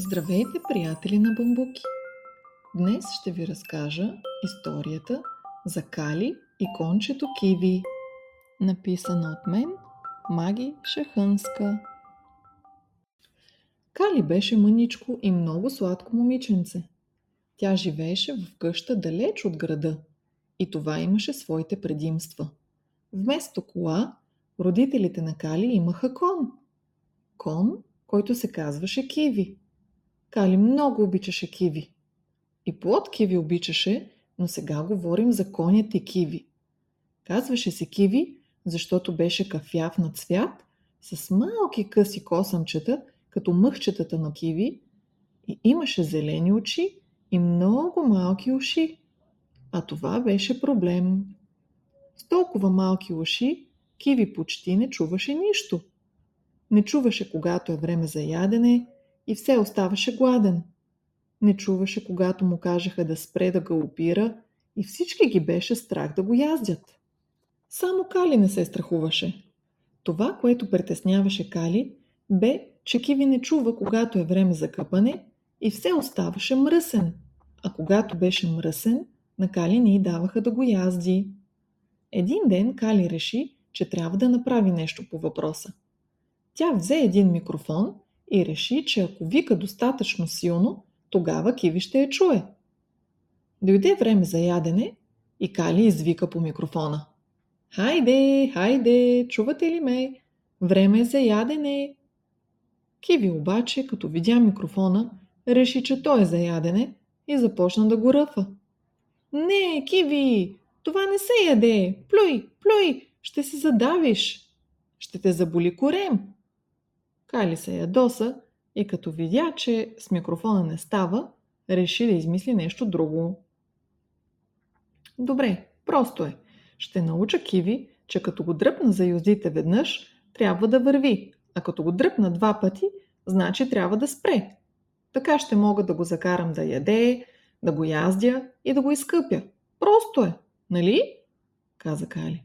Здравейте, приятели на бамбуки! Днес ще ви разкажа историята за Кали и кончето Киви, написана от мен Маги Шахънска. Кали беше мъничко и много сладко момиченце. Тя живееше в къща далеч от града и това имаше своите предимства. Вместо кола, родителите на Кали имаха кон. Кон, който се казваше Киви – Кали много обичаше киви. И плод киви обичаше, но сега говорим за конята киви. Казваше се киви, защото беше кафяв на цвят, с малки къси косъмчета, като мъхчетата на киви, и имаше зелени очи и много малки уши. А това беше проблем. С толкова малки уши Киви почти не чуваше нищо. Не чуваше когато е време за ядене, и все оставаше гладен. Не чуваше, когато му кажеха да спре да галопира и всички ги беше страх да го яздят. Само Кали не се страхуваше. Това, което притесняваше Кали, бе, че Киви не чува, когато е време за къпане и все оставаше мръсен. А когато беше мръсен, на Кали не й даваха да го язди. Един ден Кали реши, че трябва да направи нещо по въпроса. Тя взе един микрофон и реши, че ако вика достатъчно силно, тогава Киви ще я чуе. Дойде време за ядене и Кали извика по микрофона. Хайде, хайде, чувате ли ме? Време е за ядене. Киви обаче, като видя микрофона, реши, че той е за ядене и започна да го ръфа. Не, Киви, това не се яде. Плюй, плюй, ще се задавиш. Ще те заболи корем. Кайли се ядоса и като видя, че с микрофона не става, реши да измисли нещо друго. Добре, просто е. Ще науча Киви, че като го дръпна за юздите веднъж, трябва да върви, а като го дръпна два пъти, значи трябва да спре. Така ще мога да го закарам да яде, да го яздя и да го изкъпя. Просто е, нали? каза Кали.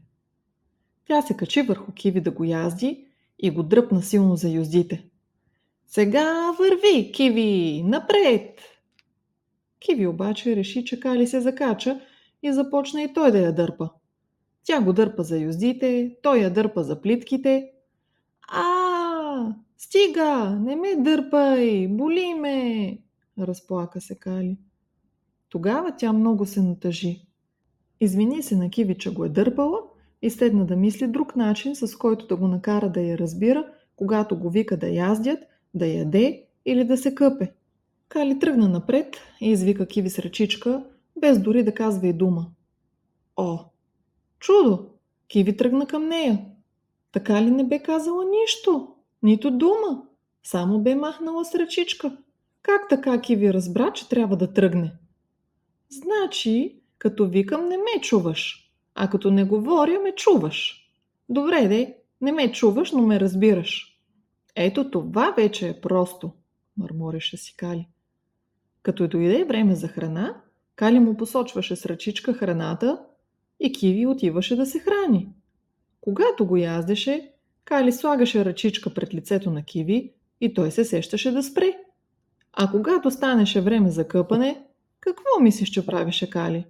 Тя се качи върху Киви да го язди и го дръпна силно за юздите. Сега върви, Киви, напред! Киви обаче реши, че Кали се закача и започна и той да я дърпа. Тя го дърпа за юздите, той я дърпа за плитките. А, стига, не ме дърпай, боли ме, разплака се Кали. Тогава тя много се натъжи. Извини се на Киви, че го е дърпала и седна да мисли друг начин, с който да го накара да я разбира, когато го вика да яздят, да яде или да се къпе. Кали тръгна напред и извика Киви с ръчичка, без дори да казва и дума. О, чудо! Киви тръгна към нея. Така ли не бе казала нищо? Нито дума. Само бе махнала с ръчичка. Как така Киви разбра, че трябва да тръгне? Значи, като викам, не ме чуваш. А като не говоря, ме чуваш. Добре, де, не ме чуваш, но ме разбираш. Ето това вече е просто, мърмореше си Кали. Като дойде време за храна, Кали му посочваше с ръчичка храната и Киви отиваше да се храни. Когато го яздеше, Кали слагаше ръчичка пред лицето на Киви и той се сещаше да спре. А когато станеше време за къпане, какво мислиш, че правеше Кали?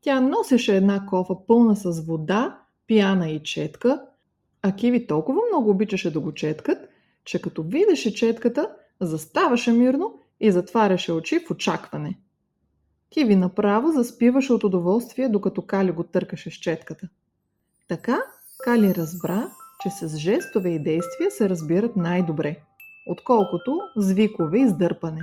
Тя носеше една кофа пълна с вода, пяна и четка, а Киви толкова много обичаше да го четкат, че като видеше четката, заставаше мирно и затваряше очи в очакване. Киви направо заспиваше от удоволствие, докато Кали го търкаше с четката. Така Кали разбра, че с жестове и действия се разбират най-добре, отколкото звикове и издърпане.